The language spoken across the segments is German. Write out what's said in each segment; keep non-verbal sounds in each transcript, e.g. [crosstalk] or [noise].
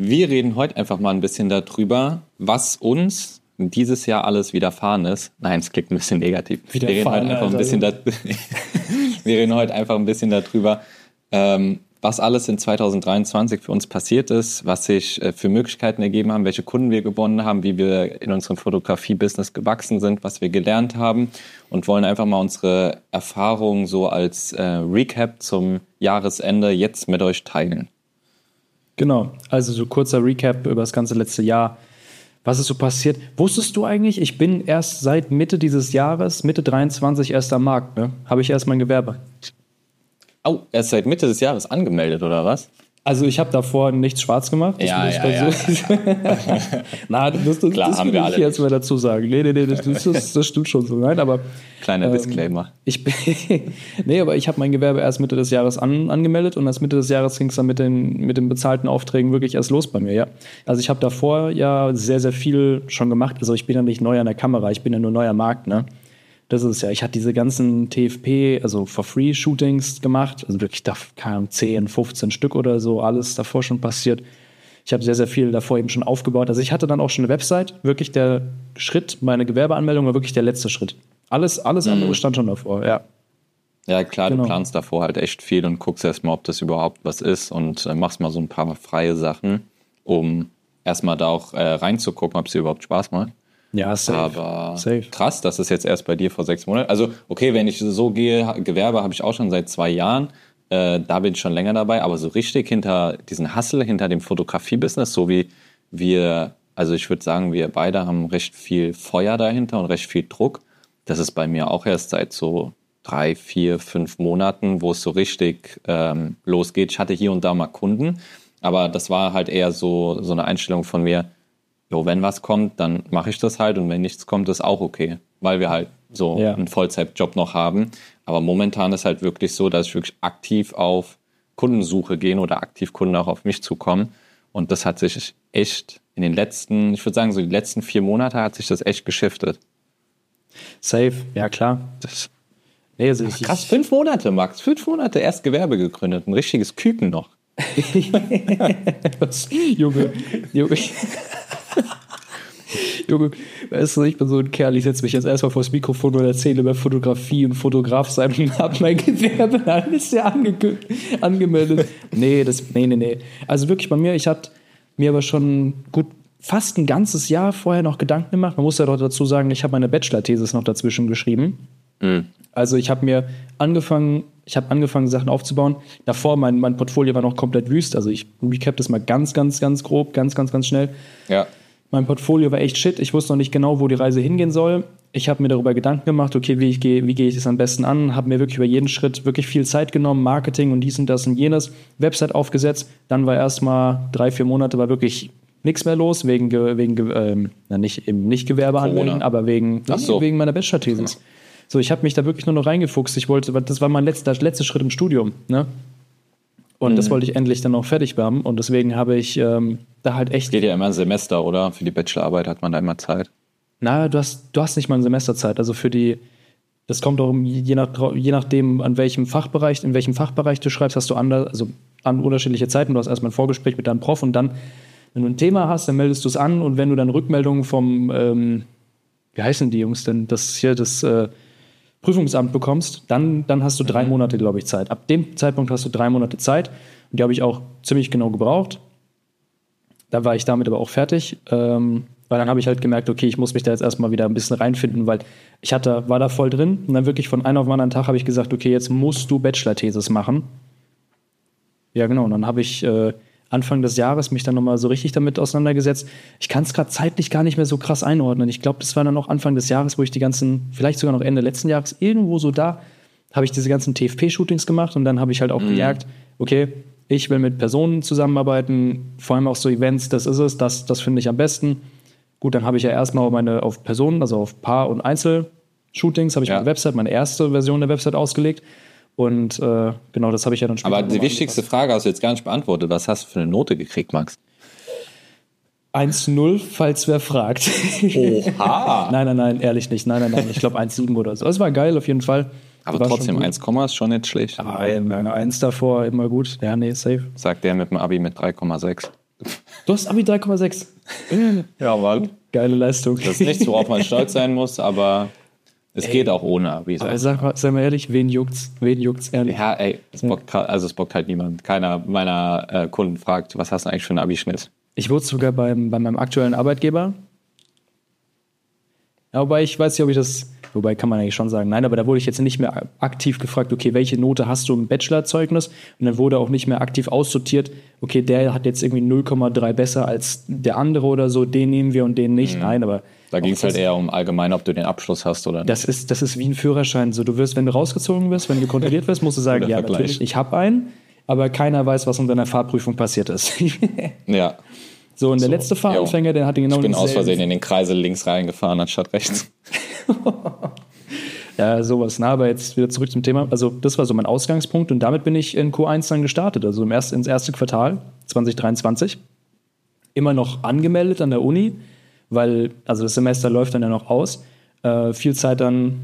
Wir reden heute einfach mal ein bisschen darüber, was uns dieses Jahr alles widerfahren ist. Nein, es klingt ein bisschen negativ. Wir reden heute einfach ein bisschen, da, [laughs] wir reden heute einfach ein bisschen darüber, ähm, was alles in 2023 für uns passiert ist, was sich äh, für Möglichkeiten ergeben haben, welche Kunden wir gewonnen haben, wie wir in unserem Fotografie-Business gewachsen sind, was wir gelernt haben und wollen einfach mal unsere Erfahrungen so als äh, Recap zum Jahresende jetzt mit euch teilen. Genau, also so kurzer Recap über das ganze letzte Jahr. Was ist so passiert? Wusstest du eigentlich, ich bin erst seit Mitte dieses Jahres, Mitte 23 erst am Markt, ne? Habe ich erst mein Gewerbe. Oh, erst seit Mitte des Jahres angemeldet, oder was? Also ich habe davor nichts schwarz gemacht. Ja, ja, ja. [laughs] Na, das, das, Klar, das will ich jetzt mal dazu sagen. Nee, nee, nee, das, das, das stimmt schon so. Nein, aber Kleiner Ähm, Disclaimer. ich [laughs] nee, aber ich habe mein Gewerbe erst Mitte des Jahres an, angemeldet und erst Mitte des Jahres ging es dann mit den, mit den bezahlten Aufträgen wirklich erst los bei mir, ja. Also ich habe davor ja sehr, sehr viel schon gemacht. Also ich bin ja nicht neu an der Kamera, ich bin ja nur neuer Markt, ne? Das ist ja. Ich hatte diese ganzen TFP, also for free Shootings gemacht. Also wirklich, da kamen 10, 15 Stück oder so, alles davor schon passiert. Ich habe sehr, sehr viel davor eben schon aufgebaut. Also ich hatte dann auch schon eine Website. Wirklich der Schritt, meine Gewerbeanmeldung war wirklich der letzte Schritt. Alles, alles andere stand schon davor, ja. Ja, klar, Genau. du planst davor halt echt viel und guckst erstmal, ob das überhaupt was ist und äh, machst mal so ein paar freie Sachen, um erstmal da auch äh, reinzugucken, ob es dir überhaupt Spaß macht. Ja, safe. Aber Safe. krass, das ist jetzt erst bei dir vor sechs Monaten. Also, okay, wenn ich so gehe, Gewerbe habe ich auch schon seit zwei Jahren. Äh, da bin ich schon länger dabei, aber so richtig hinter diesen Hustle, hinter dem Fotografie-Business, so wie wir, also ich würde sagen, wir beide haben recht viel Feuer dahinter und recht viel Druck. Das ist bei mir auch erst seit so drei, vier, fünf Monaten, wo es so richtig ähm, losgeht. Ich hatte hier und da mal Kunden, aber das war halt eher so, so eine Einstellung von mir, jo, wenn was kommt, dann mache ich das halt und wenn nichts kommt, ist auch okay, weil wir halt so Ja. einen Vollzeitjob noch haben. Aber momentan ist halt wirklich so, dass ich wirklich aktiv auf Kundensuche gehen oder aktiv Kunden auch auf mich zukommen. Und das hat sich echt in den letzten, ich würde sagen, so die letzten vier Monate hat sich das echt geschiftet. Safe, ja klar. Das, Nee, also ich, krass, fünf Monate, Max. Fünf Monate erst Gewerbe gegründet. Ein richtiges Küken noch. [laughs] Junge, Junge. [laughs] Junge, weißt du, ich bin so ein Kerl, ich setze mich jetzt erstmal vors Mikrofon und erzähle über Fotografie und Fotograf sein und [laughs] habe mein Gewerbe alles ja ange angemeldet. Nee, das, nee, nee, nee. Also wirklich bei mir, ich hatte mir aber schon gut fast ein ganzes Jahr vorher noch Gedanken gemacht. Man muss ja doch dazu sagen, ich habe meine Bachelor-Thesis noch dazwischen geschrieben. Also ich habe mir angefangen, ich habe angefangen, Sachen aufzubauen. Davor, mein, mein Portfolio war noch komplett wüst. Also ich recap das mal ganz, ganz, ganz grob, ganz, ganz, ganz schnell. Ja. Mein Portfolio war echt shit. Ich wusste noch nicht genau, wo die Reise hingehen soll. Ich habe mir darüber Gedanken gemacht, okay, wie, ich gehe, wie gehe ich das am besten an? Habe mir wirklich über jeden Schritt wirklich viel Zeit genommen, Marketing und dies und das und jenes, Website aufgesetzt. Dann war erstmal drei, vier Monate war wirklich nichts mehr los, wegen, Ge- wegen Ge- ähm, na, nicht, eben nicht Gewerbe anmelden, aber wegen, so. wegen meiner Bachelor-Thesis. So, ich habe mich da wirklich nur noch reingefuchst. Ich wollte, das war mein letzter, letzter Schritt im Studium, ne? Und Mhm. das wollte ich endlich dann noch fertig haben. Und deswegen habe ich ähm, da halt echt Geht ja immer ein Semester, oder? Für die Bachelorarbeit hat man da immer Zeit. na, du hast, du hast nicht mal eine Semesterzeit. Also für die, das kommt auch um- je, nach, je nachdem, an welchem Fachbereich, in welchem Fachbereich du schreibst, hast du andere, also an unterschiedliche Zeiten. Du hast erstmal ein Vorgespräch mit deinem Prof und dann, wenn du ein Thema hast, dann meldest du es an und wenn du dann Rückmeldungen vom, ähm, wie heißen die Jungs denn, das hier, das äh, Prüfungsamt bekommst, dann, dann hast du drei Monate, glaube ich, Zeit. Ab dem Zeitpunkt hast du drei Monate Zeit und die habe ich auch ziemlich genau gebraucht. Da war ich damit aber auch fertig, ähm, weil dann habe ich halt gemerkt, okay, ich muss mich da jetzt erstmal wieder ein bisschen reinfinden, weil ich hatte, war da voll drin und dann wirklich von einem auf den anderen Tag habe ich gesagt, okay, jetzt musst du Bachelor-Thesis machen. Ja, genau. Und dann habe ich äh, Anfang des Jahres mich dann nochmal so richtig damit auseinandergesetzt. Ich kann es gerade zeitlich gar nicht mehr so krass einordnen. Ich glaube, das war dann auch Anfang des Jahres, wo ich die ganzen, vielleicht sogar noch Ende letzten Jahres, irgendwo so da, habe ich diese ganzen TFP-Shootings gemacht und dann habe ich halt auch gemerkt, okay, ich will mit Personen zusammenarbeiten, vor allem auch so Events, das ist es, das, das finde ich am besten. Gut, dann habe ich ja erstmal meine auf Personen, also auf Paar- und Einzel-Shootings, habe ich Ja. meine Website, meine erste Version der Website ausgelegt. Und äh, genau, das habe ich ja dann später Aber die wichtigste Frage hast du jetzt gar nicht beantwortet. Was hast du für eine Note gekriegt, Max? 1-0, falls wer fragt. Oha! [laughs] nein, nein, nein, ehrlich nicht. Nein, nein, nein. Ich glaube 1-7 oder so. Es war geil auf jeden Fall. Aber War trotzdem, schon gut. 1, Komma ist schon nicht schlecht. Aber eine 1 davor, immer gut. Ja, nee, safe. Sagt der mit dem Abi mit 3,6. Du hast Abi 3,6. [laughs] Ja, Mann. Geile Leistung. Das ist nichts, worauf man [laughs] stolz sein muss, aber es Ey. geht auch ohne Abi. So. Aber sag mal, sei mal ehrlich, wen juckt's? Wen juckt's ehrlich? Ja, ey, es bockt, also es bockt halt niemand. Keiner meiner äh, Kunden fragt, was hast du eigentlich für einen Abischnitt? Ich wurde sogar beim, bei meinem aktuellen Arbeitgeber. Ja, wobei ich weiß nicht, ob ich das. Wobei kann man eigentlich schon sagen, nein, aber da wurde ich jetzt nicht mehr aktiv gefragt, okay, welche Note hast du im Bachelorzeugnis? Und dann wurde auch nicht mehr aktiv aussortiert, okay, der hat jetzt irgendwie 0,3 besser als der andere oder so, den nehmen wir und den nicht. Nein, aber Mhm. Da ging es halt eher um allgemein, ob du den Abschluss hast oder nicht. Das ist, das ist wie ein Führerschein. So, du wirst, wenn du rausgezogen wirst, wenn du kontrolliert wirst, musst du sagen, ja, Vergleich. natürlich, ich habe einen, aber keiner weiß, was in deiner Fahrprüfung passiert ist. [laughs] Ja, so, und der So, letzte Fahranfänger, der hatte genau ich bin aus Versehen in den Kreisel links reingefahren anstatt rechts. [laughs] Ja, sowas. Na, aber jetzt wieder zurück zum Thema. Also, das war so mein Ausgangspunkt und damit bin ich in Q1 dann gestartet, also im erst, ins erste Quartal 2023. Immer noch angemeldet an der Uni, weil, also das Semester läuft dann ja noch aus. Äh, viel Zeit dann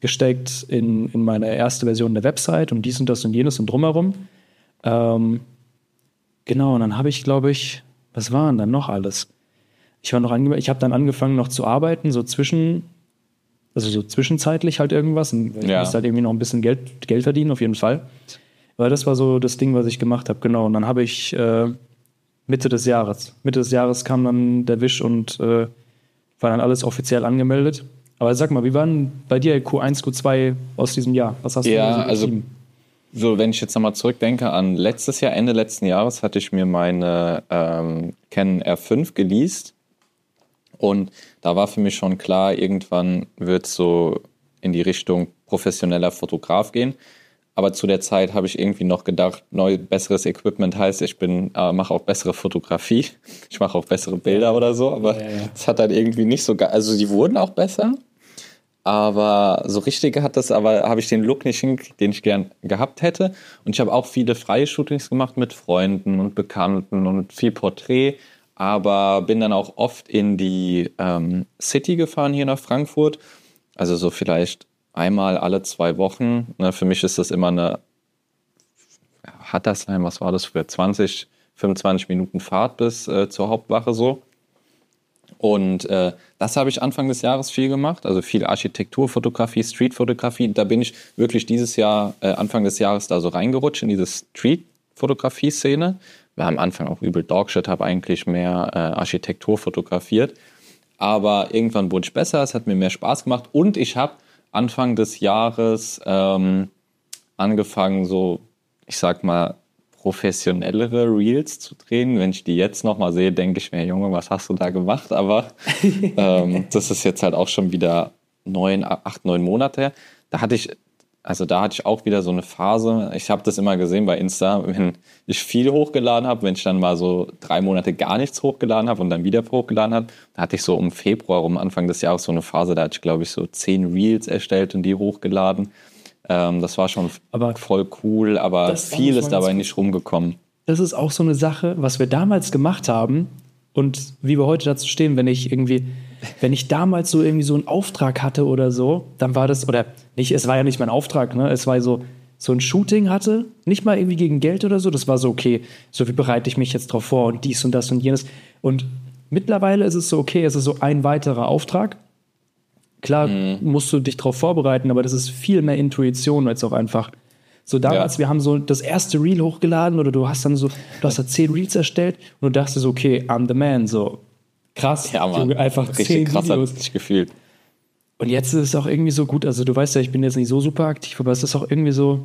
gesteckt in, in meine erste Version der Website und dies und das und jenes und drumherum. Ähm, genau, und dann habe ich, glaube ich, was war denn dann noch alles? Ich war noch ich habe dann angefangen noch zu arbeiten, so zwischen, also so zwischenzeitlich halt irgendwas. Und ich Ja. musste halt irgendwie noch ein bisschen Geld, Geld verdienen, auf jeden Fall. Aber das war so das Ding, was ich gemacht habe, genau. Und dann habe ich äh, Mitte des Jahres, Mitte des Jahres kam dann der Wisch und äh, war dann alles offiziell angemeldet. Aber sag mal, wie waren bei dir Q1, Q2 aus diesem Jahr? Was hast Ja, du so also-? So, wenn ich jetzt nochmal zurückdenke an letztes Jahr, Ende letzten Jahres, hatte ich mir meine ähm, Canon R5 geleast. Und da war für mich schon klar, irgendwann wird es so in die Richtung professioneller Fotograf gehen. Aber zu der Zeit habe ich irgendwie noch gedacht, neu, besseres Equipment heißt, ich bin, äh, mache auch bessere Fotografie. [laughs] Ich mache auch bessere Bilder oder so. Aber es Ja, ja. hat halt irgendwie nicht so, also die wurden auch besser. Aber so richtig hat das, aber habe ich den Look nicht hingekriegt, den ich gern gehabt hätte. Und ich habe auch viele freie Shootings gemacht mit Freunden und Bekannten und viel Porträt. Aber bin dann auch oft in die ähm, City gefahren hier nach Frankfurt. Also so vielleicht einmal alle zwei Wochen. Ne, für mich ist das immer eine, hat das sein, was war das für 20, 25 Minuten Fahrt bis äh, zur Hauptwache so. Und äh, das habe ich Anfang des Jahres viel gemacht, also viel Architekturfotografie, Streetfotografie. Da bin ich wirklich dieses Jahr, äh, Anfang des Jahres da so reingerutscht in diese Streetfotografie-Szene. Wir haben am Anfang auch übel Dogshit, habe eigentlich mehr äh, Architektur fotografiert. Aber irgendwann wurde ich besser, es hat mir mehr Spaß gemacht und ich habe Anfang des Jahres ähm, angefangen, so, ich sag mal, professionellere Reels zu drehen. Wenn ich die jetzt nochmal sehe, denke ich mir, Junge, was hast du da gemacht? Aber [laughs] ähm, das ist jetzt halt auch schon wieder neun, acht, neun Monate her. Da hatte ich, also da hatte ich auch wieder so eine Phase. Ich habe das immer gesehen bei Insta, wenn ich viel hochgeladen habe, wenn ich dann mal so drei Monate gar nichts hochgeladen habe und dann wieder hochgeladen habe, da hatte ich so um Februar, um Anfang des Jahres so eine Phase, da hatte ich glaube ich so zehn Reels erstellt und die hochgeladen. Ähm, das war schon Aber voll cool, aber viel ist dabei nicht rumgekommen. das ist auch so eine Sache, was wir damals gemacht haben und wie wir heute dazu stehen, wenn ich irgendwie, wenn ich damals so irgendwie so einen Auftrag hatte oder so, dann war das, oder nicht, es war ja nicht mein Auftrag, ne? Es war so, so ein Shooting hatte, nicht mal irgendwie gegen Geld oder so, das war so, okay, so wie bereite ich mich jetzt drauf vor und dies und das und jenes. Und mittlerweile ist es so, okay, es ist so ein weiterer Auftrag. Klar musst du dich darauf vorbereiten, aber das ist viel mehr Intuition als auch einfach. So damals, Ja. wir haben so das erste Reel hochgeladen oder du hast dann so, du hast da zehn Reels erstellt und du dachtest so, okay, I'm the man, so krass, Ja, Mann. Junge, einfach Richtig zehn krass Videos. hat sich gefühlt. Und jetzt ist es auch irgendwie so gut, also du weißt ja, ich bin jetzt nicht so super aktiv, aber es ist auch irgendwie so,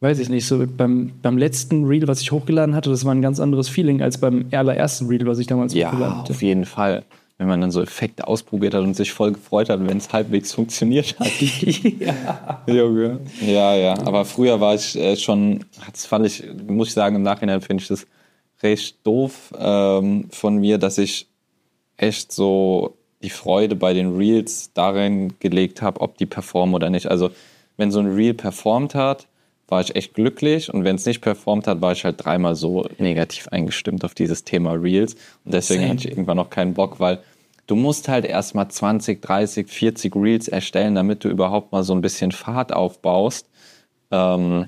weiß ich nicht, so beim, beim letzten Reel, was ich hochgeladen hatte, das war ein ganz anderes Feeling als beim allerersten Reel, was ich damals hochgeladen Ja, hatte. auf jeden Fall. Wenn man dann so Effekte ausprobiert hat und sich voll gefreut hat, wenn es halbwegs funktioniert hat. [laughs] Junge. Ja, ja. Aber früher war ich äh, schon, das fand ich, muss ich sagen, im Nachhinein finde ich das recht doof ähm, von mir, dass ich echt so die Freude bei den Reels darin gelegt habe, ob die performen oder nicht. Also, wenn so ein Reel performt hat, war ich echt glücklich und wenn es nicht performt hat, war ich halt dreimal so negativ eingestimmt auf dieses Thema Reels und deswegen Same. hatte ich irgendwann noch keinen Bock, weil du musst halt erstmal 20, 30, 40 Reels erstellen, damit du überhaupt mal so ein bisschen Fahrt aufbaust. Ähm,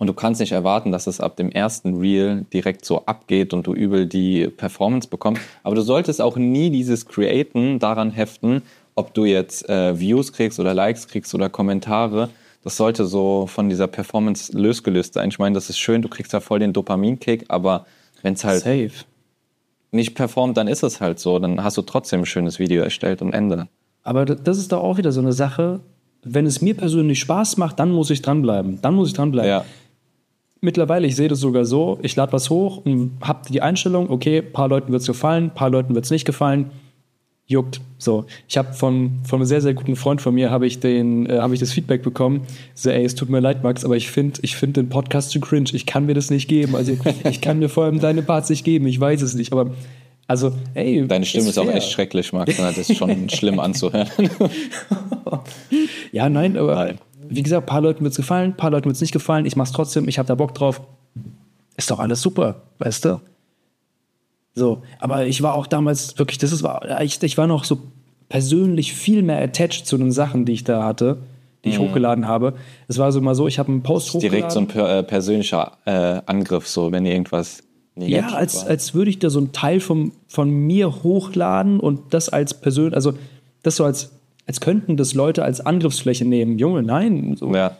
Und du kannst nicht erwarten, dass es ab dem ersten Reel direkt so abgeht und du übel die Performance bekommst. Aber du solltest auch nie dieses Createn daran heften, ob du jetzt äh, Views kriegst oder Likes kriegst oder Kommentare. Das sollte so von dieser Performance losgelöst sein. Ich meine, das ist schön, du kriegst da voll den Dopaminkick, aber wenn es halt Safe. nicht performt, dann ist es halt so. Dann hast du trotzdem ein schönes Video erstellt und Ende. Aber das ist doch auch wieder so eine Sache. Wenn es mir persönlich Spaß macht, dann muss ich dranbleiben. Dann muss ich dranbleiben. Ja. Mittlerweile, ich sehe das sogar so, ich lade was hoch und habe die Einstellung, okay, paar Leuten wird es gefallen, paar Leuten wird es nicht gefallen. Juckt. So. Ich habe von, von einem sehr, sehr guten Freund von mir, habe ich, den, äh, hab ich das Feedback bekommen. So, ey, es tut mir leid, Max, aber ich finde ich find den Podcast zu cringe. Ich kann mir das nicht geben. Also [laughs] ich kann mir vor allem deine Parts nicht geben. Ich weiß es nicht. Aber also, ey. Deine Stimme ist, auch fair. echt schrecklich, Max. Das ist schon [laughs] schlimm anzuhören. [laughs] Ja, nein, aber Nein. wie gesagt, paar Leuten wird es gefallen, paar Leuten wird es nicht gefallen. Ich mach's trotzdem, ich habe da Bock drauf. Ist doch alles super, weißt du? So, aber ich war auch damals wirklich, das ist, war, ich, ich war noch so persönlich viel mehr attached zu den Sachen, die ich da hatte, die ich hochgeladen habe. Es war so mal so, ich habe einen Post hochgeladen. Direkt so ein per, äh, persönlicher äh, Angriff, so wenn irgendwas negativ Ja, als, war. als würde ich da so einen Teil vom, von mir hochladen und das als Persön, also das so als, als könnten das Leute als Angriffsfläche nehmen. Junge, nein, so, ja.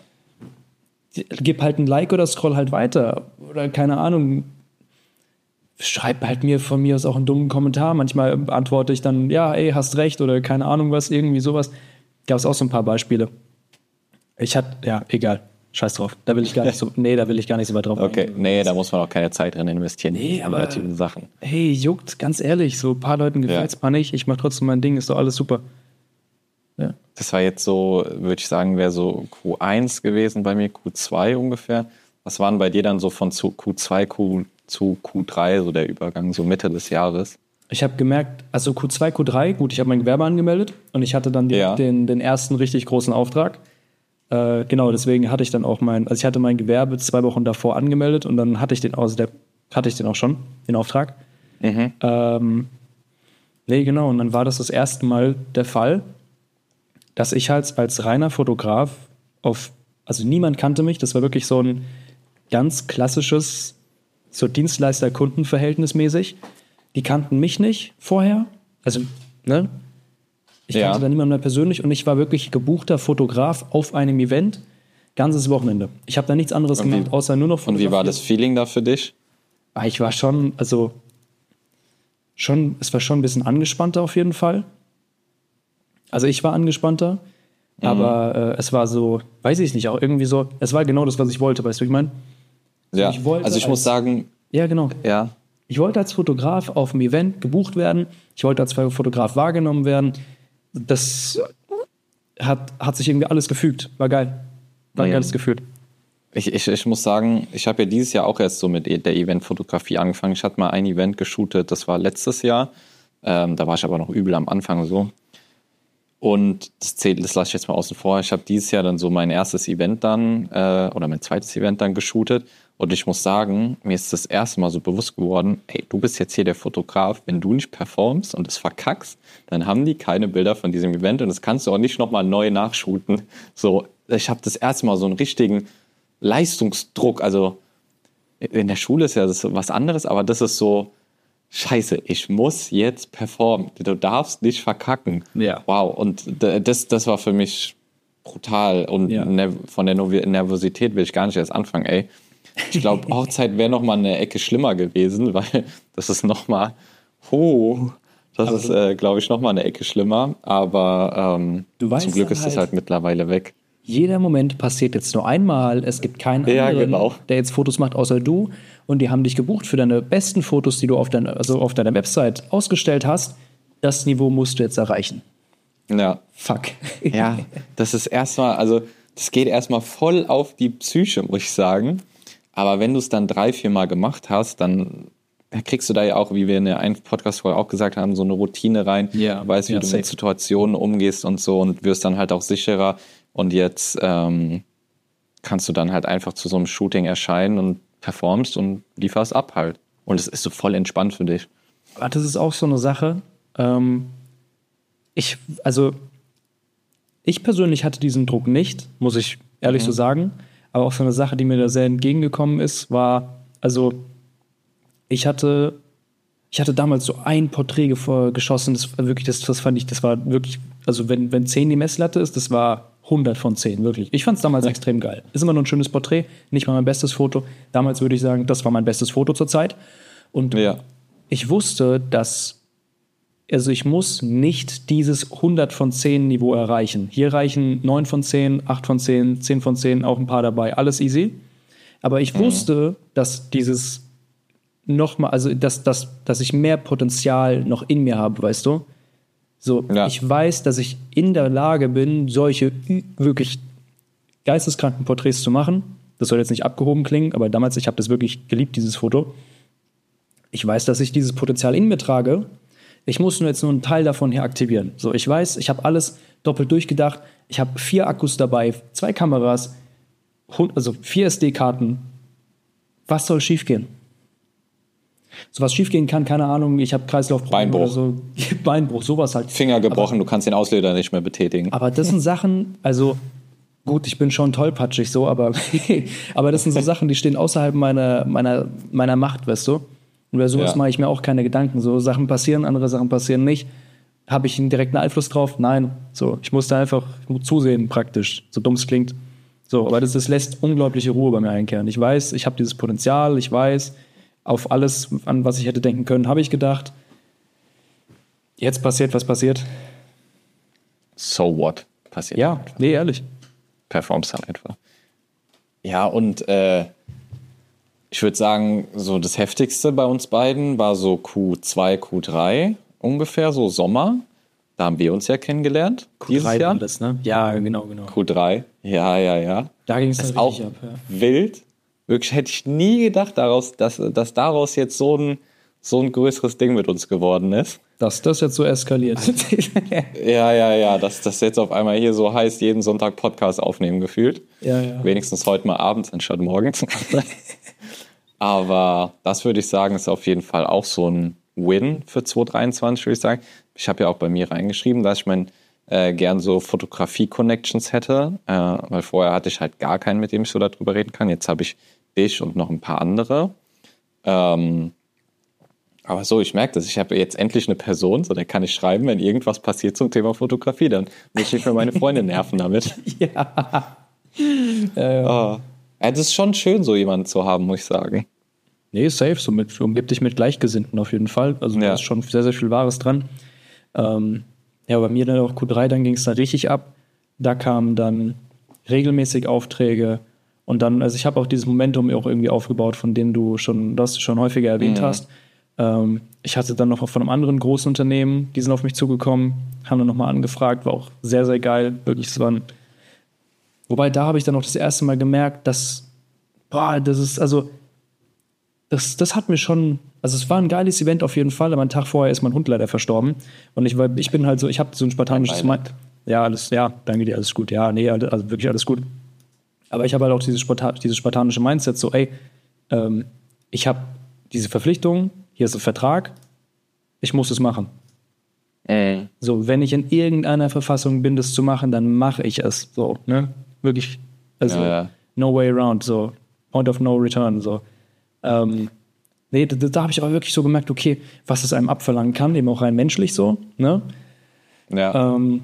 gib halt ein Like oder scroll halt weiter. Oder keine Ahnung. Schreib halt mir von mir aus auch einen dummen Kommentar. Manchmal antworte ich dann, ja, ey, hast recht oder keine Ahnung was, irgendwie sowas. Gab es auch so ein paar Beispiele. Ich hatte, ja, egal. Scheiß drauf. Da will ich gar nicht so, [laughs] nee, da will ich gar nicht so weit drauf Okay, eingehen. nee, da muss man auch keine Zeit drin investieren. Nee, in aber- negativen Sachen. Hey, juckt, ganz ehrlich, so ein paar Leuten gefällt's, Ja. paar nicht. Ich mach trotzdem mein Ding, ist doch alles super. Ja. Das war jetzt so, würde ich sagen, wäre so Q1 gewesen bei mir, Q2 ungefähr. Was waren bei dir dann so von zu Q2 Q, zu Q3, so der Übergang, so Mitte des Jahres? Ich habe gemerkt, also Q2, Q3, gut, ich habe mein Gewerbe angemeldet und ich hatte dann direkt Ja. den, den ersten richtig großen Auftrag. Äh, genau, deswegen hatte ich dann auch mein, also ich hatte mein Gewerbe zwei Wochen davor angemeldet und dann hatte ich den, also der, hatte ich den auch schon, den Auftrag. Ähm, nee, genau, und dann war das das erste Mal der Fall, dass ich halt als reiner Fotograf auf, also niemand kannte mich, das war wirklich so ein ganz klassisches, so Dienstleister-Kunden-Verhältnis mäßig. Die kannten mich nicht vorher, also, ne? Ich Ja. kannte da niemanden mehr persönlich und ich war wirklich gebuchter Fotograf auf einem Event, ganzes Wochenende. Ich habe da nichts anderes Und wie- gemacht, außer nur noch Und wie war das Feeling da für dich? Ah, Ich war schon, also schon, es war schon ein bisschen angespannter auf jeden Fall. Also ich war angespannter, Mhm. aber äh, es war so, weiß ich nicht, auch irgendwie so, es war genau das, was ich wollte, weißt du, ich meine? Ja, ich wollte also ich muss als- sagen, Ja, genau. ja, Ich wollte als Fotograf auf dem Event gebucht werden. Ich wollte als Fotograf wahrgenommen werden. Das hat, hat sich irgendwie alles gefügt. War geil. War ein Mhm. geiles Gefühl. Ich, ich, ich muss sagen, ich habe ja dieses Jahr auch erst so mit der Eventfotografie angefangen. Ich hatte mal ein Event geshootet, das war letztes Jahr. Ähm, da war ich aber noch übel am Anfang so. Und das zählt, das lasse ich jetzt mal außen vor. Ich habe dieses Jahr dann so mein erstes Event dann, äh, oder mein zweites Event dann geshootet. Und ich muss sagen, mir ist das erste Mal so bewusst geworden, ey, du bist jetzt hier der Fotograf. Wenn du nicht performst und es verkackst, dann haben die keine Bilder von diesem Event und das kannst du auch nicht nochmal neu nachshooten. So, ich habe das erste Mal so einen richtigen Leistungsdruck. Also in der Schule ist ja das was anderes, aber das ist so, scheiße, ich muss jetzt performen. Du darfst nicht verkacken. Ja. Wow. Und das, das war für mich brutal. Und Ja. nerv- von der Nervosität will ich gar nicht erst anfangen, ey. Ich glaube, [laughs] Hochzeit wäre noch mal eine Ecke schlimmer gewesen, [laughs] weil das ist noch mal, oh, das ist, äh, glaube ich, noch mal eine Ecke schlimmer. Aber ähm, zum Glück ist das halt- halt mittlerweile weg. Jeder Moment passiert jetzt nur einmal. Es gibt keinen Ja, anderen, genau. der jetzt Fotos macht, außer du. Und die haben dich gebucht für deine besten Fotos, die du auf, dein, also auf deiner Website ausgestellt hast. Das Niveau musst du jetzt erreichen. Ja. Fuck. [laughs] Ja, das ist erstmal, also das geht erstmal voll auf die Psyche, muss ich sagen. Aber wenn du es dann drei, vier Mal gemacht hast, dann kriegst du da ja auch, wie wir in der einen Podcast-Folge auch gesagt haben, so eine Routine rein. Ja, Du weißt, wie ja, du safe. mit Situationen umgehst und so und wirst dann halt auch sicherer. Und jetzt ähm, kannst du dann halt einfach zu so einem Shooting erscheinen und performst und lieferst ab halt. Und es ist so voll entspannt für dich. Ah, Das ist auch so eine Sache. Ähm, ich, also, ich persönlich hatte diesen Druck nicht, muss ich ehrlich so sagen. Aber auch so eine Sache, die mir da sehr entgegengekommen ist, war, also ich hatte, ich hatte damals so ein Porträt geschossen, das war wirklich, das, das fand ich, das war wirklich, also wenn, wenn 10 die Messlatte ist, das war 100 von 10, wirklich. Ich fand es damals extrem geil. Ist immer nur ein schönes Porträt, nicht mal mein bestes Foto. Damals würde ich sagen, das war mein bestes Foto zur Zeit. Und ja. ich wusste, dass, also ich muss nicht dieses 100 von 10 Niveau erreichen. Hier reichen 9 von 10, 8 von 10, 10 von 10, auch ein paar dabei, alles easy. Aber ich mhm. wusste, dass dieses nochmal, also dass, dass, dass ich mehr Potenzial noch in mir habe, weißt du? So, ja. ich weiß, dass ich in der Lage bin, solche wirklich geisteskranken Porträts zu machen. Das soll jetzt nicht abgehoben klingen, aber damals, ich habe das wirklich geliebt, dieses Foto. Ich weiß, dass ich dieses Potenzial in mir trage. Ich muss nur jetzt nur einen Teil davon hier aktivieren. So, ich weiß, ich habe alles doppelt durchgedacht. Ich habe vier Akkus dabei, zwei Kameras, also vier SD-Karten. Was soll schiefgehen? So was schiefgehen kann, keine Ahnung, ich habe Beinbruch. oder so, [laughs] Beinbruch, sowas halt. Finger gebrochen, aber, du kannst den Ausleder nicht mehr betätigen. Aber das sind Sachen, also gut, ich bin schon tollpatschig so, aber, [laughs] aber das sind so Sachen, die stehen außerhalb meiner, meiner, meiner Macht, weißt du? Und bei sowas ja. mache ich mir auch keine Gedanken. So Sachen passieren, andere Sachen passieren nicht. Habe ich einen direkten Einfluss drauf? Nein. So, ich musste einfach zusehen, praktisch. So dumm es klingt. So, aber das, das lässt unglaubliche Ruhe bei mir einkehren. Ich weiß, ich habe dieses Potenzial, ich weiß, auf alles, an was ich hätte denken können, habe ich gedacht. Jetzt passiert, was passiert. So what? Passiert. Ja, einfach. nee, ehrlich. Performst halt einfach. Ja, und äh, ich würde sagen, so das Heftigste bei uns beiden war so Q2, Q3 ungefähr, so Sommer. Da haben wir uns ja kennengelernt. Q3 dieses Jahr. Das, ne? Ja, genau, genau. Q3, ja, ja, ja. Da ging es auch ab, ja. wild. Wirklich hätte ich nie gedacht, daraus, dass, dass daraus jetzt so ein, so ein größeres Ding mit uns geworden ist. Dass das jetzt so eskaliert. [laughs] ja, ja, ja, dass das jetzt auf einmal hier so heißt, jeden Sonntag Podcast aufnehmen gefühlt. Ja, ja. Wenigstens heute mal abends anstatt morgens. [laughs] Aber das würde ich sagen, ist auf jeden Fall auch so ein Win für 2023, würde ich sagen. Ich habe ja auch bei mir reingeschrieben, dass ich mein äh, gern so Fotografie-Connections hätte, äh, weil vorher hatte ich halt gar keinen, mit dem ich so darüber reden kann. Jetzt habe ich dich und noch ein paar andere. Ähm, aber so, ich merke das. Ich habe jetzt endlich eine Person, so der kann ich schreiben, wenn irgendwas passiert zum Thema Fotografie, dann muss ich mehr meine Freunde nerven damit. [laughs] ja. Äh, oh. ja. Das ist schon schön, so jemanden zu haben, muss ich sagen. Nee, safe. So mit, umgib dich mit Gleichgesinnten auf jeden Fall. Also ja. da ist schon sehr, sehr viel Wahres dran. Ähm, ja, bei mir dann auch Q3, dann ging es dann richtig ab. Da kamen dann regelmäßig Aufträge, und dann, also ich habe auch dieses Momentum auch irgendwie aufgebaut, von dem du schon, das du schon häufiger erwähnt mhm. hast. Ähm, ich hatte dann noch von einem anderen großen Unternehmen, die sind auf mich zugekommen, haben dann nochmal angefragt, war auch sehr, sehr geil. Wirklich, es waren. Wobei da habe ich dann auch das erste Mal gemerkt, dass, boah, das ist, also, das, das hat mir schon, also es war ein geiles Event auf jeden Fall, aber einen Tag vorher ist mein Hund leider verstorben. Und ich, war, ich bin halt so, ich habe so ein spartanisches Mind. Ja, alles, ja, danke dir, alles gut. Ja, nee, also wirklich alles gut. Aber ich habe halt auch dieses, Sparta dieses spartanische Mindset, so, ey, ähm, ich habe diese Verpflichtung, hier ist ein Vertrag, ich muss es machen. Äh. So, wenn ich in irgendeiner Verfassung bin, das zu machen, dann mache ich es. So, ne? Wirklich, also, ja, ja. no way around, so, point of no return, so. Ähm, nee, da, da habe ich aber wirklich so gemerkt, okay, was es einem abverlangen kann, eben auch rein menschlich so, ne? Ja. Ähm,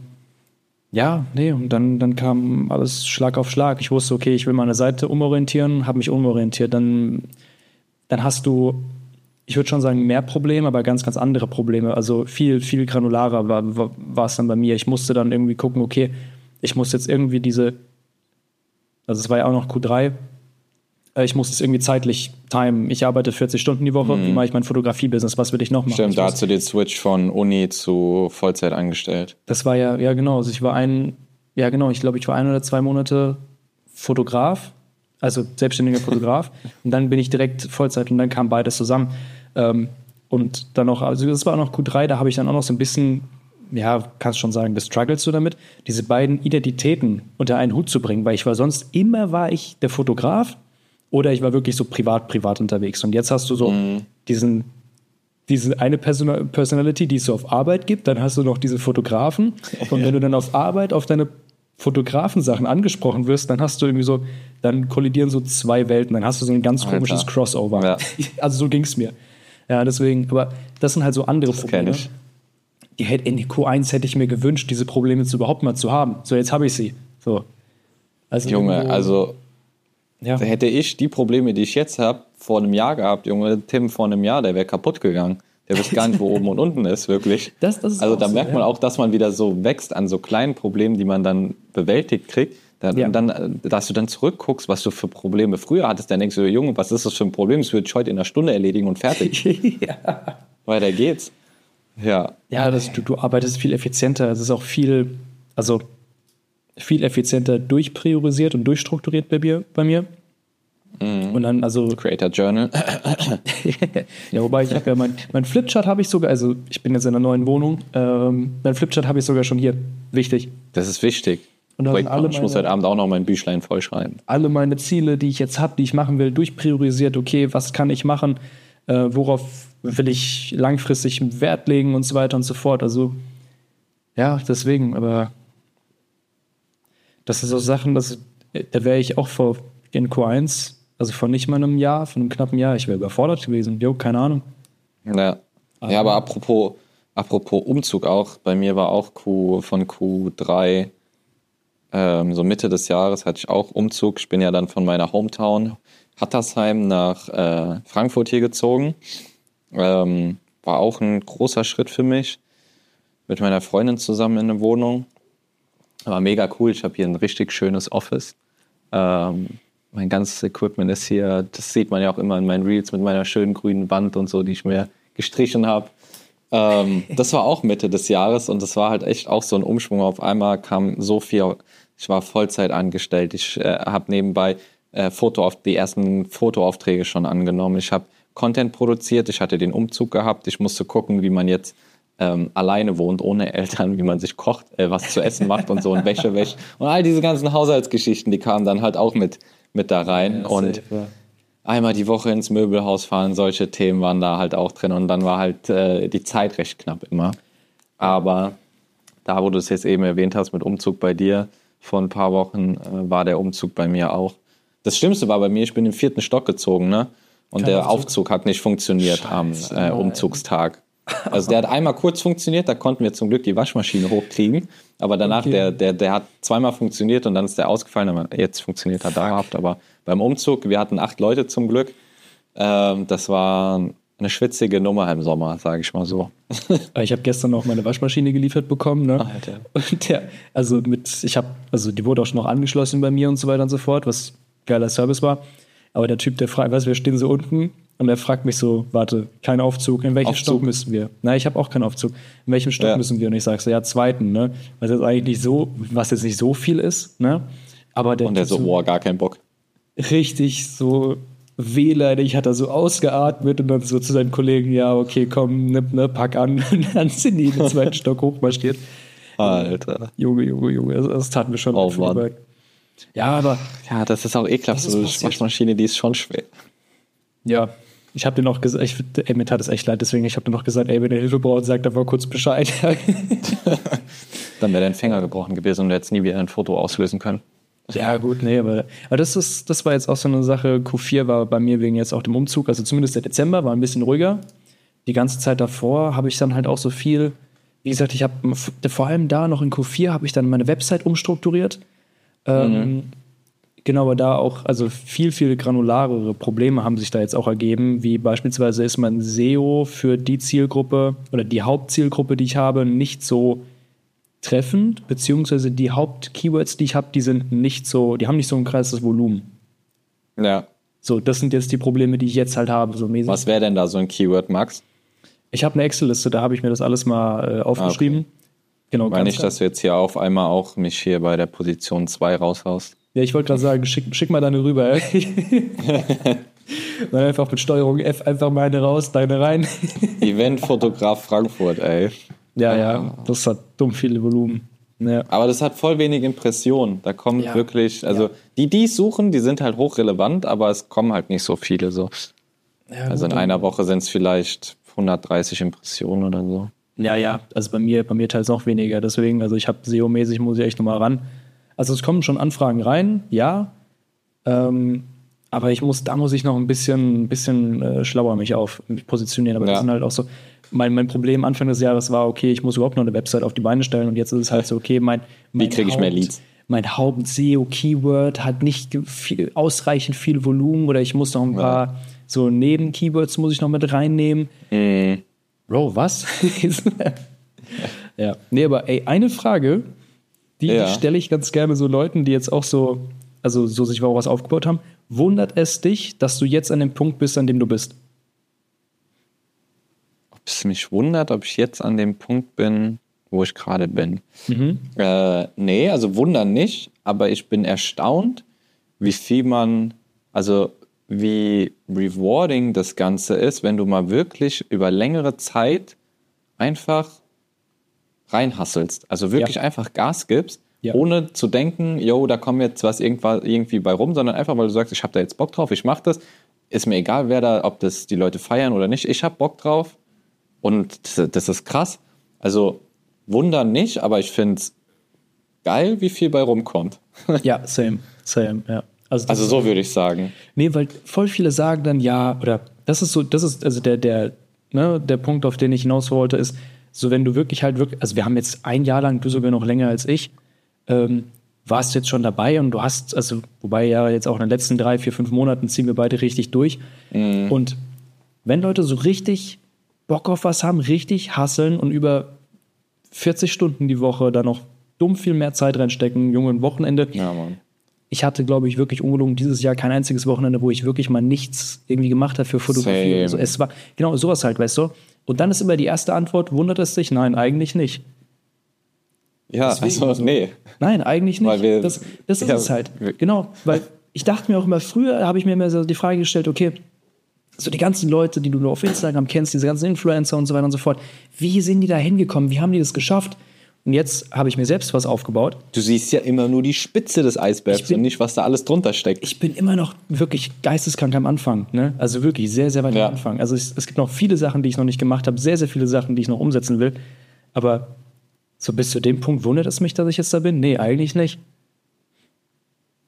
ja, nee, und dann, dann kam alles Schlag auf Schlag. Ich wusste, okay, ich will meine Seite umorientieren, habe mich umorientiert. Dann, dann hast du, ich würde schon sagen, mehr Probleme, aber ganz, ganz andere Probleme. Also viel, viel granularer war, war, war es dann bei mir. Ich musste dann irgendwie gucken, okay, ich muss jetzt irgendwie diese, also es war ja auch noch Q3, äh, ich muss es irgendwie zeitlich timen. Ich arbeite 40 Stunden die Woche, mhm. wie mache ich mein Fotografie-Business, was will ich noch machen? Stimmt, da hast du den Switch von Uni zu Vollzeit angestellt. Das war ja, ja genau, also ich war ein, ja genau, ich glaube, ich war ein oder zwei Monate Fotograf, also selbstständiger [laughs] Fotograf und dann bin ich direkt Vollzeit und dann kam beides zusammen. Ähm, und dann noch, also das war auch noch Q3, da habe ich dann auch noch so ein bisschen ja, kannst schon sagen, gestruggelt du damit, diese beiden Identitäten unter einen Hut zu bringen, weil ich war sonst immer war ich der Fotograf oder ich war wirklich so privat, privat unterwegs. Und jetzt hast du so mhm. diesen, diese eine Person Personality, die es so auf Arbeit gibt. Dann hast du noch diese Fotografen. [laughs] Und wenn du dann auf Arbeit auf deine Fotografensachen angesprochen wirst, dann hast du irgendwie so, dann kollidieren so zwei Welten, dann hast du so ein ganz Alter. komisches Crossover. Ja. [laughs] Also so ging es mir. Ja, deswegen, aber das sind halt so andere kenn Probleme. ich. Die hätte, in Q1 hätte ich mir gewünscht, diese Probleme jetzt überhaupt mal zu haben. So, jetzt habe ich sie. So. Also Junge, also ja. hätte ich die Probleme, die ich jetzt habe, vor einem Jahr gehabt, Junge, Tim vor einem Jahr, der wäre kaputt gegangen. Der wüsste gar nicht, wo oben und unten ist, wirklich. [laughs] Das- das ist also da so, merkt man ja. auch, dass man wieder so wächst an so kleinen Problemen, die man dann bewältigt kriegt. Dann, Ja. dann, dass du dann zurückguckst, was du für Probleme früher hattest, dann denkst du, Junge, was ist das für ein Problem? Das würde ich heute in einer Stunde erledigen und fertig. [laughs] ja. Weiter geht's. Ja, Ja, das, du, du arbeitest viel effizienter. Es ist auch viel, also viel effizienter durchpriorisiert und durchstrukturiert bei mir. Bei mir. Und dann, also, Creator Journal. [laughs] ja, wobei ich habe ja mein, mein Flipchart habe ich sogar, also ich bin jetzt in einer neuen Wohnung, ähm, mein Flipchart habe ich sogar schon hier. Wichtig. Das ist wichtig. Und alle ich muss meine- heute Abend auch noch mein Büchlein vollschreiben. Alle meine Ziele, die ich jetzt habe, die ich machen will, durchpriorisiert. Okay, was kann ich machen? Äh, worauf will ich langfristig Wert legen und so weiter und so fort. Also, ja, deswegen, aber das sind so Sachen, das, da wäre ich auch vor in Q1, also vor nicht mal einem Jahr, von einem knappen Jahr, ich wäre überfordert gewesen. Jo, keine Ahnung. Ja. ja, aber apropos, apropos Umzug auch, bei mir war auch Q von Q3, ähm, so Mitte des Jahres hatte ich auch Umzug. Ich bin ja dann von meiner Hometown Hattersheim nach äh, Frankfurt hier gezogen. Ähm, war auch ein großer Schritt für mich. Mit meiner Freundin zusammen in eine Wohnung. War mega cool. Ich habe hier ein richtig schönes Office. Ähm, mein ganzes Equipment ist hier. Das sieht man ja auch immer in meinen Reels mit meiner schönen grünen Wand und so, die ich mir gestrichen habe. Ähm, [laughs] das war auch Mitte des Jahres und das war halt echt auch so ein Umschwung. Auf einmal kam so viel. Ich war Vollzeit angestellt. Ich äh, habe nebenbei äh, Foto die ersten Fotoaufträge schon angenommen. Ich habe Content produziert. Ich hatte den Umzug gehabt. Ich musste gucken, wie man jetzt ähm, alleine wohnt, ohne Eltern, wie man sich kocht, äh, was zu essen macht und so und Wäsche wäscht. Und all diese ganzen Haushaltsgeschichten, die kamen dann halt auch mit, mit da rein. und einmal die Woche ins Möbelhaus fahren, solche Themen waren da halt auch drin. Und dann war halt äh, die Zeit recht knapp immer. Aber da, wo du es jetzt eben erwähnt hast mit Umzug bei dir, vor ein paar Wochen äh, war der Umzug bei mir auch. Das Schlimmste war bei mir, ich bin im vierten Stock gezogen, ne? Und Kein der Aufzug? Aufzug hat nicht funktioniert Scheiße, am äh. Umzugstag. Also der hat einmal kurz funktioniert, da konnten wir zum Glück die Waschmaschine hochkriegen. Aber danach, Okay. der, der, der hat zweimal funktioniert und dann ist der ausgefallen. Aber jetzt funktioniert er dauerhaft. Aber beim Umzug, wir hatten acht Leute zum Glück. Ähm, das war eine schwitzige Nummer im Sommer, sage ich mal so. [laughs] Ich habe gestern noch meine Waschmaschine geliefert bekommen, ne? Alter. Und der, also mit, ich habe, also die wurde auch schon noch angeschlossen bei mir und so weiter und so fort, was geiler Service war. Aber der Typ, der fragt, weißt du, wir stehen so unten und er fragt mich so, warte, kein Aufzug, in Aufzug? Stock müssen wir? Nein, ich habe auch keinen Aufzug. In welchem Stock Ja. müssen wir? Und ich sage so, ja, zweiten, ne? Was jetzt eigentlich nicht so, was jetzt nicht so viel ist, ne? Aber der, Und der so, boah, gar kein Bock. richtig so wehleidig hat er so ausgeatmet und dann so zu seinen Kollegen, ja, okay, komm, ne, ne, pack an. [laughs] Und dann sind die in den zweiten Stock hochmarschiert. [laughs] Alter. Junge, Junge, Junge, das, das tat mir schon Oh, Ja, aber Ja, das ist auch ekelhaft. So eine. Waschmaschine, die ist schon schwer. ja, ich habe dir noch gesagt, ich, ey, mir tat es echt leid, deswegen, ich habe dir noch gesagt, ey, wenn ihr Hilfe braucht, sagt einfach kurz Bescheid. [laughs] Dann wäre dein Finger gebrochen gewesen und du hättest nie wieder ein Foto auslösen können. ja, gut, nee, aber, aber das, ist, das war jetzt auch so eine Sache. Q4 war bei mir wegen jetzt auch dem Umzug, also zumindest der Dezember war ein bisschen ruhiger. Die ganze Zeit davor habe ich dann halt auch so viel, wie gesagt, ich habe vor allem da noch in Q4 habe ich dann meine Website umstrukturiert. Ähm, Genau, aber da auch, also viel, viel granularere Probleme haben sich da jetzt auch ergeben, wie beispielsweise ist mein SEO für die Zielgruppe oder die Hauptzielgruppe, die ich habe, nicht so treffend, beziehungsweise die Hauptkeywords, die ich habe, die sind nicht so, die haben nicht so ein krasses Volumen. Ja. So, das sind jetzt die Probleme, die ich jetzt halt habe, so mäßig. Was wäre denn da so ein Keyword, Max? Ich habe eine Excel-Liste, da habe ich mir das alles mal äh, aufgeschrieben. Genau, Weil nicht, dass du jetzt hier auf einmal auch mich hier bei der Position 2 raushaust. Ja, ich wollte gerade sagen, schick, schick mal deine rüber. ey. [laughs] Dann einfach mit Steuerung F einfach meine raus, deine rein. [laughs] Eventfotograf Frankfurt, ey. Ja, ja, das hat dumm viele Volumen. Ja. Aber das hat voll wenig Impressionen. Da kommen Ja. wirklich, also Ja. die, die es suchen, die sind halt hochrelevant, aber es kommen halt nicht so viele so. Ja, Also in einer Woche sind es vielleicht 130 Impressionen oder so. Ja, ja, also bei mir, bei mir teils noch weniger. Deswegen, also ich habe SEO-mäßig muss ich echt nochmal ran. Also es kommen schon Anfragen rein, ja. Ähm, aber ich muss, da muss ich noch ein bisschen, ein bisschen äh, schlauer mich auf mich positionieren. Aber Ja. das sind halt auch so. Mein, mein Problem Anfang des Jahres war, okay, ich muss überhaupt noch eine Website auf die Beine stellen und jetzt ist es halt so, okay, mein, mein krieg ich mehr Leads? Mein Haupt-SEO-Keyword hat nicht viel, ausreichend viel Volumen oder ich muss noch ein paar so Neben-Keywords muss ich noch mit reinnehmen. Mhm. Bro, was? [laughs] ja. Nee, aber ey, eine Frage, die, Ja. die stelle ich ganz gerne so Leuten, die jetzt auch so, also so sich auch was aufgebaut haben. Wundert es dich, dass du jetzt an dem Punkt bist, an dem du bist? Ob es mich wundert, ob ich jetzt an dem Punkt bin, wo ich gerade bin. Äh, nee, also wundern nicht, aber ich bin erstaunt, wie viel man, also wie rewarding das Ganze ist, wenn du mal wirklich über längere Zeit einfach reinhasselst. Also wirklich Ja. einfach Gas gibst, Ja. ohne zu denken, yo, da kommt jetzt was irgendwie bei rum, sondern einfach, weil du sagst, ich habe da jetzt Bock drauf, ich mache das. Ist mir egal, wer da, ob das die Leute feiern oder nicht. Ich habe Bock drauf und das, das ist krass. Also wundern nicht, aber ich finde es geil, wie viel bei rumkommt. Ja, same, same, ja. Also, Also so würde ich sagen. Nee, weil voll viele sagen dann ja, oder das ist so, das ist also der, der, ne, der Punkt, auf den ich hinaus wollte, ist, so wenn du wirklich halt wirklich, also wir haben jetzt ein Jahr lang, du sogar noch länger als ich, ähm, warst jetzt schon dabei und du hast, also, wobei ja jetzt auch in den letzten drei, vier, fünf Monaten ziehen wir beide richtig durch. Und wenn Leute so richtig Bock auf was haben, richtig hasseln und über 40 Stunden die Woche da noch dumm viel mehr Zeit reinstecken, junge ein Wochenende, Ja. Ich hatte, glaube ich, wirklich ungelogen dieses Jahr kein einziges Wochenende, wo ich wirklich mal nichts irgendwie gemacht habe für Fotografie. Same. oder So. Es war genau sowas halt, weißt du. Und dann ist immer die erste Antwort: Wundert es dich? Nein, eigentlich nicht. Ja, Deswegen also so. nee. Nein, eigentlich nicht. Weil wir- das, das ist ja, es halt. Genau, weil [laughs] ich dachte mir auch immer früher, habe ich mir immer so die Frage gestellt: Okay, so die ganzen Leute, die du nur auf Instagram kennst, diese ganzen Influencer und so weiter und so fort, wie sind die da hingekommen? Wie haben die das geschafft? Und jetzt habe ich mir selbst was aufgebaut. Du siehst ja immer nur die Spitze des Eisbergs bin- und nicht, was da alles drunter steckt. ich bin immer noch wirklich geisteskrank am Anfang. Ne? Also wirklich sehr, sehr weit Ja. am Anfang. Also es, es gibt noch viele Sachen, die ich noch nicht gemacht habe, sehr, sehr viele Sachen, die ich noch umsetzen will. Aber so bis zu dem Punkt wundert es mich, dass ich jetzt da bin? Nee, eigentlich nicht.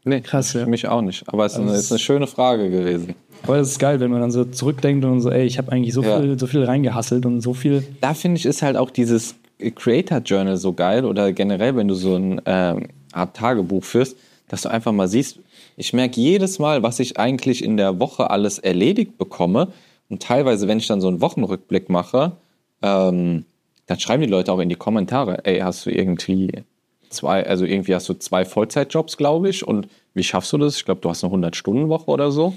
nee, krass, Für ja. mich auch nicht. Aber es ist, eine, Also ist eine schöne Frage gewesen. Aber das ist geil, wenn man dann so zurückdenkt und so, ey, ich habe eigentlich so, Ja. viel, so viel reingehasselt und so viel. da finde ich, ist halt auch dieses Creator Journal so geil oder generell, wenn du so ein ähm, Art Tagebuch führst, dass du einfach mal siehst, ich merke jedes Mal, was ich eigentlich in der Woche alles erledigt bekomme. Und teilweise, wenn ich dann so einen Wochenrückblick mache, ähm, dann schreiben die Leute auch in die Kommentare, ey, hast du irgendwie zwei, also irgendwie hast du zwei Vollzeitjobs, glaube ich, und wie schaffst du das? Ich glaube, du hast eine 100-Stunden-Woche oder so.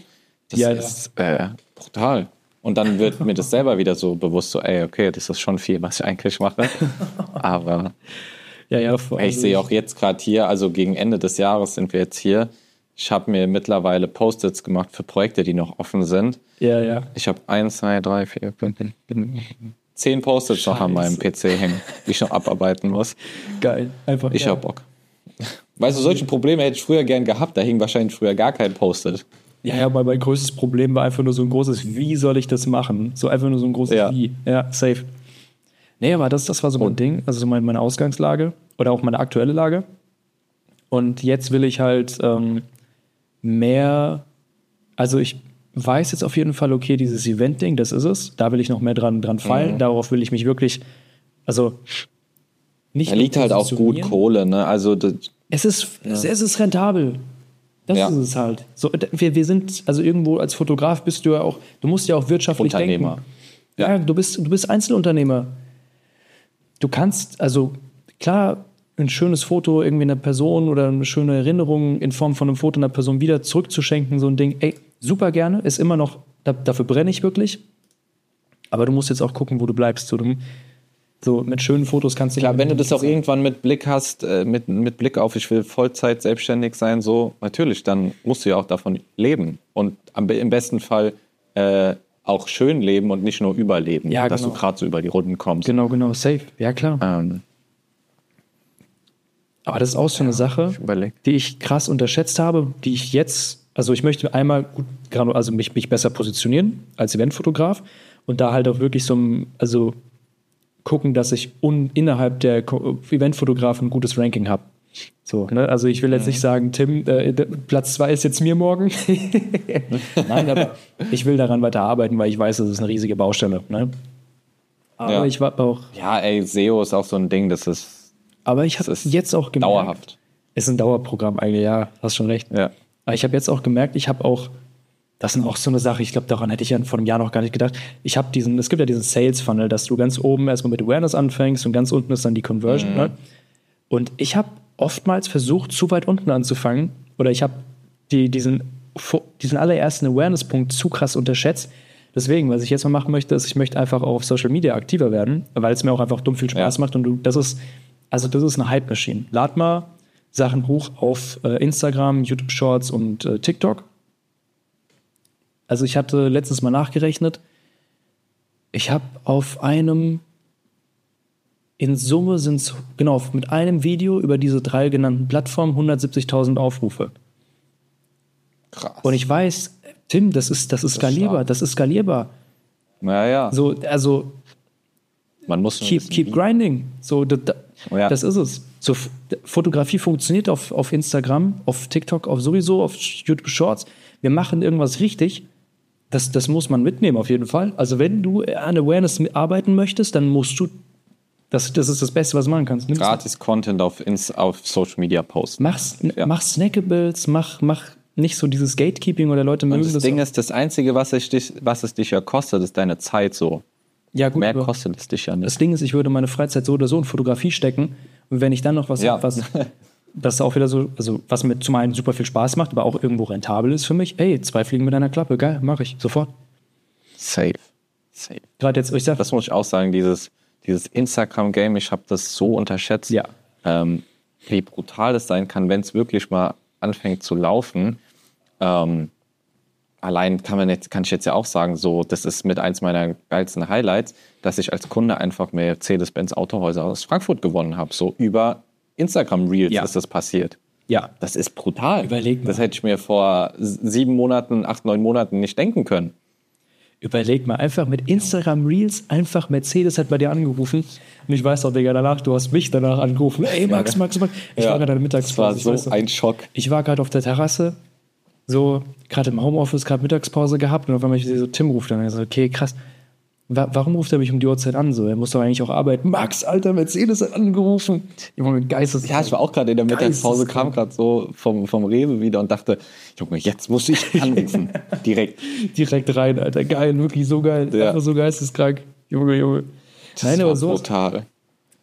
Das Ja, ja. ist äh, brutal. Und dann wird mir das selber wieder so bewusst, so, ey, okay, das ist schon viel, was ich eigentlich mache. Aber Ja, ja, vor ich sehe auch jetzt gerade hier, also gegen Ende des Jahres sind wir jetzt hier. Ich habe mir mittlerweile Post-its gemacht für Projekte, die noch offen sind. Ja, ja. Ich habe eins, zwei, drei, vier, fünf, zehn Post-its noch an meinem PC hängen, die ich noch abarbeiten muss. Geil. Einfach. Ich ja. hab Bock. Weißt du, solche Probleme hätte ich früher gern gehabt. Da hing wahrscheinlich früher gar kein Post-it. Ja, ja, aber mein größtes Problem war einfach nur so ein großes Wie soll ich das machen? So einfach nur so ein großes Ja. Wie. Ja, safe. Nee, aber das, das war so mein Und- Ding, also so meine, meine Ausgangslage oder auch meine aktuelle Lage. Und jetzt will ich halt ähm, mehr, also ich weiß jetzt auf jeden Fall, okay, dieses Event-Ding, das ist es. Da will ich noch mehr dran, dran fallen. Mhm. Darauf will ich mich wirklich, also nicht Da liegt halt auch gut. Kohle, ne? Also das, Es ist, es, es ist rentabel. Das Ja. ist es halt. So, wir, wir sind, also irgendwo als Fotograf bist du ja auch, du musst ja auch wirtschaftlich Unternehmer. denken. Ja, du bist, du bist Einzelunternehmer. Du kannst, also klar, ein schönes Foto irgendwie einer Person oder eine schöne Erinnerung in Form von einem Foto einer Person wieder zurückzuschenken, so ein Ding, ey, super gerne, ist immer noch, da, dafür brenne ich wirklich. Aber du musst jetzt auch gucken, wo du bleibst. So, du, so mit schönen Fotos kannst du Klar, nicht- wenn du das auch irgendwann mit Blick hast, äh, mit, mit Blick auf, ich will Vollzeit selbstständig sein, so, natürlich, dann musst du ja auch davon leben. Und am, im besten Fall äh, auch schön leben und nicht nur überleben, Ja, dass genau. du gerade so über die Runden kommst. Genau, genau, safe. Ja, klar. Ähm, Aber das ist auch so eine Sache, ich die ich krass unterschätzt habe, die ich jetzt, also ich möchte einmal gut, gerade- also mich, mich besser positionieren als Eventfotograf und da halt auch wirklich so, ein- also gucken, dass ich un, innerhalb der Eventfotografen ein gutes Ranking habe. So, ne? Also ich will jetzt nicht sagen, Tim, äh, Platz zwei ist jetzt mir morgen. [laughs] Nein, aber ich will daran weiter arbeiten, weil ich weiß, das ist eine riesige Baustelle. Ne? Aber Ja. ich war auch, Ja, ey, SEO ist auch so ein Ding, das ist aber ich habe jetzt auch gemerkt, dauerhaft. ist ein Dauerprogramm eigentlich, ja, hast schon recht. Ja. Aber ich habe jetzt auch gemerkt, ich habe auch, das ist auch so eine Sache, ich glaube, daran hätte ich ja vor einem Jahr noch gar nicht gedacht. Ich habe diesen, es gibt ja diesen Sales Funnel, dass du ganz oben erstmal mit Awareness anfängst und ganz unten ist dann die Conversion. Ne? Und ich habe oftmals versucht, zu weit unten anzufangen oder ich habe die, diesen, diesen allerersten Awareness-Punkt zu krass unterschätzt. Deswegen, was ich jetzt mal machen möchte, ist, ich möchte einfach auch auf Social Media aktiver werden, weil es mir auch einfach dumm viel Spaß Ja. macht und du, das ist, also das ist eine Hype-Maschine. Lad mal Sachen hoch auf äh, Instagram, YouTube Shorts und äh, TikTok. Also ich hatte letztens mal nachgerechnet, ich habe auf einem, in Summe sind es, genau, mit einem Video über diese drei genannten Plattformen 170.000 Aufrufe. Krass. Und ich weiß, Tim, das ist, das ist skalierbar, das ist skalierbar. naja, So, also man muss keep, keep grinding. So, das, Ja. das ist es. So, Fotografie funktioniert auf, auf Instagram, auf TikTok, auf sowieso, auf YouTube Shorts. Wir machen irgendwas richtig. Das, das muss man mitnehmen, auf jeden Fall. Also, wenn du an Awareness arbeiten möchtest, dann musst du. Das, das ist das Beste, was du machen kannst. Nimm's- gratis Content auf, Ins auf Social Media posten. Mach's, Ja. mach Snackables, mach, mach nicht so dieses Gatekeeping oder Leute mögen Und das das. Ding auch. ist, das Einzige, was es, dich, was es dich ja kostet, ist deine Zeit so. ja, gut, Mehr kostet es dich ja nicht. das Ding ist, ich würde meine Freizeit so oder so in Fotografie stecken. Und wenn ich dann noch was Ja. hab, was [laughs] das ist auch wieder so, also was mir zum einen super viel Spaß macht, aber auch irgendwo rentabel ist für mich, ey, zwei Fliegen mit einer Klappe, geil, mache ich, sofort. Safe. Safe. Gerade jetzt, ich sag, Das muss ich auch sagen, dieses, dieses Instagram-Game, ich habe das so unterschätzt, Ja. ähm, wie brutal es sein kann, wenn es wirklich mal anfängt zu laufen. Ähm, allein kann, man jetzt, kann ich jetzt ja auch sagen, so, das ist mit eins meiner geilsten Highlights, dass ich als Kunde einfach Mercedes-Benz Autohäuser aus Frankfurt gewonnen habe. So über Instagram-Reels Ja. ist das passiert. ja, Das ist brutal. Überleg mal. Das hätte ich mir vor sieben Monaten, acht, neun Monaten nicht denken können. überleg mal, einfach mit Instagram Reels, einfach Mercedes hat bei dir angerufen. Und ich weiß auch, Digga, danach, du hast mich danach angerufen. Ey, [laughs] Max, Max, Max. Ich war gerade in der Das war Mittagspause. so ein Schock. ich war gerade auf der Terrasse, so gerade im Homeoffice, gerade Mittagspause gehabt und auf einmal ich sehe so Tim ruft dann. Ich so, okay, krass. Wa warum ruft er mich um die Uhrzeit an? So, er muss doch eigentlich auch arbeiten. Max, Alter, Mercedes hat angerufen. Junge, Geistes. Ja, ich war auch gerade in der Mittagspause, kam gerade so vom, vom Rewe wieder und dachte, Junge, jetzt muss ich [laughs] anrufen. Direkt. direkt rein, Alter. Geil, wirklich so geil. Ja. Einfach so geisteskrank. Junge, Junge. Nein, Das aber war so, brutal.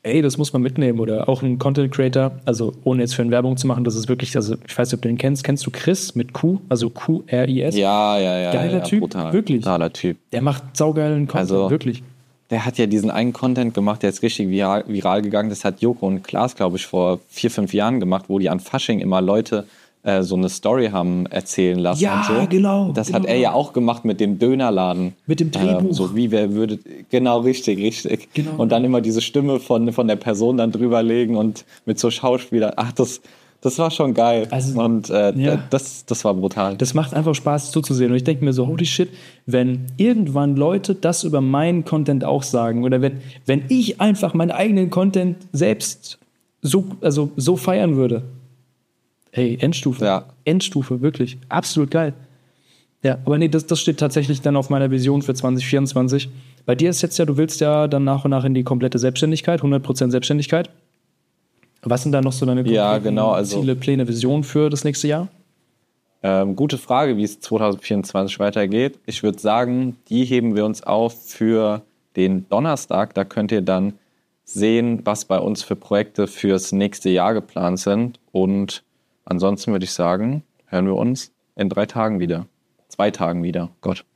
Ey, das muss man mitnehmen. Oder auch ein Content Creator, also ohne jetzt für ihn Werbung zu machen, das ist wirklich, also ich weiß nicht, ob du den kennst. Kennst du Chris mit Q, also Q-R-I-S? Ja, ja, ja. Geiler ja, Typ, brutal. wirklich. Brutaler Typ. Der macht saugeilen Content, Also- wirklich. Der hat ja diesen einen Content gemacht, der ist richtig viral, viral gegangen. Das hat Joko und Klaas, glaube ich, vor vier, fünf Jahren gemacht, wo die an Fasching immer Leute äh, so eine Story haben erzählen lassen. Ja, so. genau, Das genau, hat er ja auch gemacht mit dem Dönerladen. Mit dem Drehbuch. Ähm, so wie wer würde, genau, richtig, richtig. Genau. Und dann immer diese Stimme von, von der Person dann drüberlegen und mit so Schauspielern. Ach, das, das war schon geil. Also, und äh, ja. das, das war brutal. Das macht einfach Spaß zuzusehen. Und ich denke mir so, holy shit, wenn irgendwann Leute das über meinen Content auch sagen oder wenn, wenn ich einfach meinen eigenen Content selbst so, also so feiern würde. Hey, Endstufe. Ja. Endstufe, wirklich. Absolut geil. Ja, aber nee, das, das steht tatsächlich dann auf meiner Vision für 2024. Bei dir ist jetzt ja, du willst ja dann nach und nach in die komplette Selbstständigkeit, 100% Selbstständigkeit. Was sind da noch so deine Ja, genau, also- Ziele, Pläne, Visionen für das nächste Jahr? Ähm, gute Frage, wie es 2024 weitergeht. Ich würde sagen, die heben wir uns auf für den Donnerstag. Da könnt ihr dann sehen, was bei uns für Projekte fürs nächste Jahr geplant sind. Und ansonsten würde ich sagen, hören wir uns in drei Tagen wieder. Zwei Tagen wieder. Gott.